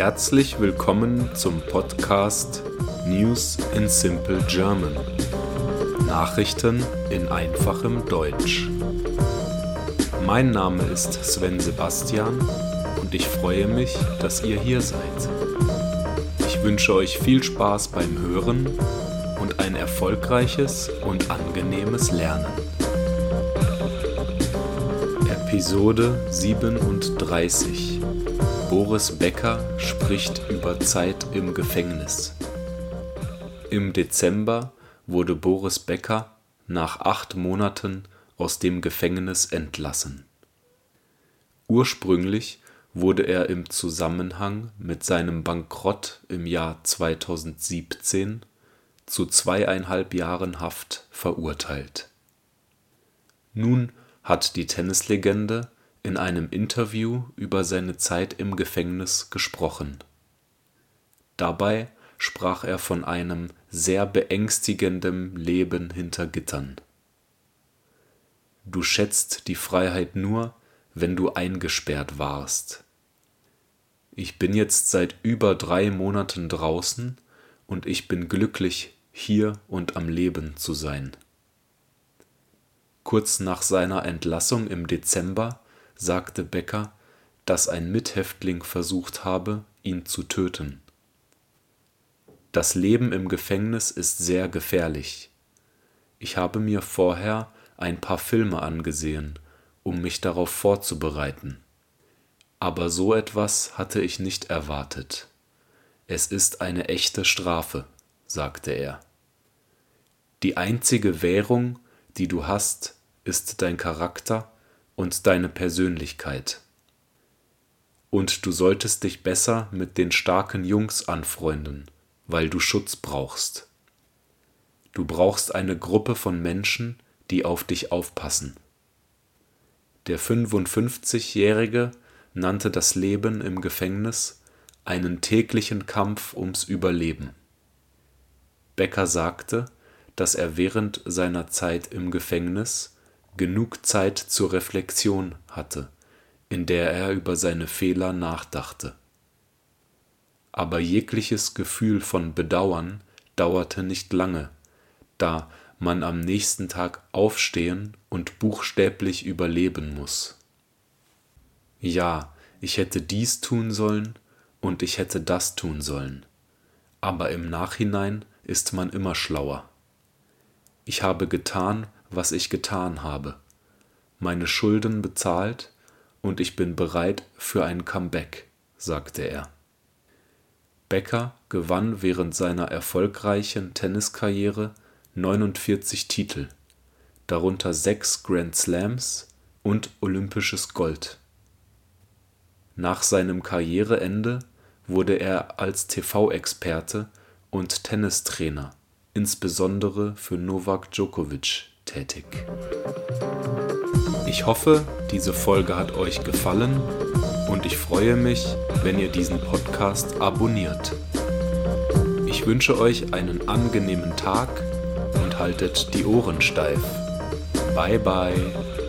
Herzlich willkommen zum Podcast News in Simple German. Nachrichten in einfachem Deutsch. Mein Name ist Sven Sebastian und ich freue mich, dass ihr hier seid. Ich wünsche euch viel Spaß beim Hören und ein erfolgreiches und angenehmes Lernen. Episode 37 Boris Becker spricht über Zeit im Gefängnis. Im Dezember wurde Boris Becker nach acht Monaten aus dem Gefängnis entlassen. Ursprünglich wurde er im Zusammenhang mit seinem Bankrott im Jahr 2017 zu zweieinhalb Jahren Haft verurteilt. Nun hat die Tennislegende in einem Interview über seine Zeit im Gefängnis gesprochen. Dabei sprach er von einem sehr beängstigenden Leben hinter Gittern. Du schätzt die Freiheit nur, wenn du eingesperrt warst. Ich bin jetzt seit über drei Monaten draußen und ich bin glücklich, hier und am Leben zu sein. Kurz nach seiner Entlassung im Dezember sagte Becker, dass ein Mithäftling versucht habe, ihn zu töten. Das Leben im Gefängnis ist sehr gefährlich. Ich habe mir vorher ein paar Filme angesehen, um mich darauf vorzubereiten. Aber so etwas hatte ich nicht erwartet. Es ist eine echte Strafe, sagte er. Die einzige Währung, die du hast, ist dein Charakter und deine Persönlichkeit. Und du solltest dich besser mit den starken Jungs anfreunden, weil du Schutz brauchst. Du brauchst eine Gruppe von Menschen, die auf dich aufpassen. Der 55-Jährige nannte das Leben im Gefängnis einen täglichen Kampf ums Überleben. Becker sagte, dass er während seiner Zeit im Gefängnis genug Zeit zur Reflexion hatte, in der er über seine Fehler nachdachte. Aber jegliches Gefühl von Bedauern dauerte nicht lange, da man am nächsten Tag aufstehen und buchstäblich überleben muss. Ja, ich hätte dies tun sollen und ich hätte das tun sollen, aber im Nachhinein ist man immer schlauer. Ich habe getan, was ich getan habe, meine Schulden bezahlt und ich bin bereit für ein Comeback, sagte er. Becker gewann während seiner erfolgreichen Tenniskarriere 49 Titel, darunter sechs Grand Slams und olympisches Gold. Nach seinem Karriereende wurde er als TV-Experte und Tennistrainer, insbesondere für Novak Djokovic, tätig. Ich hoffe, diese Folge hat euch gefallen und ich freue mich, wenn ihr diesen Podcast abonniert. Ich wünsche euch einen angenehmen Tag und haltet die Ohren steif. Bye bye.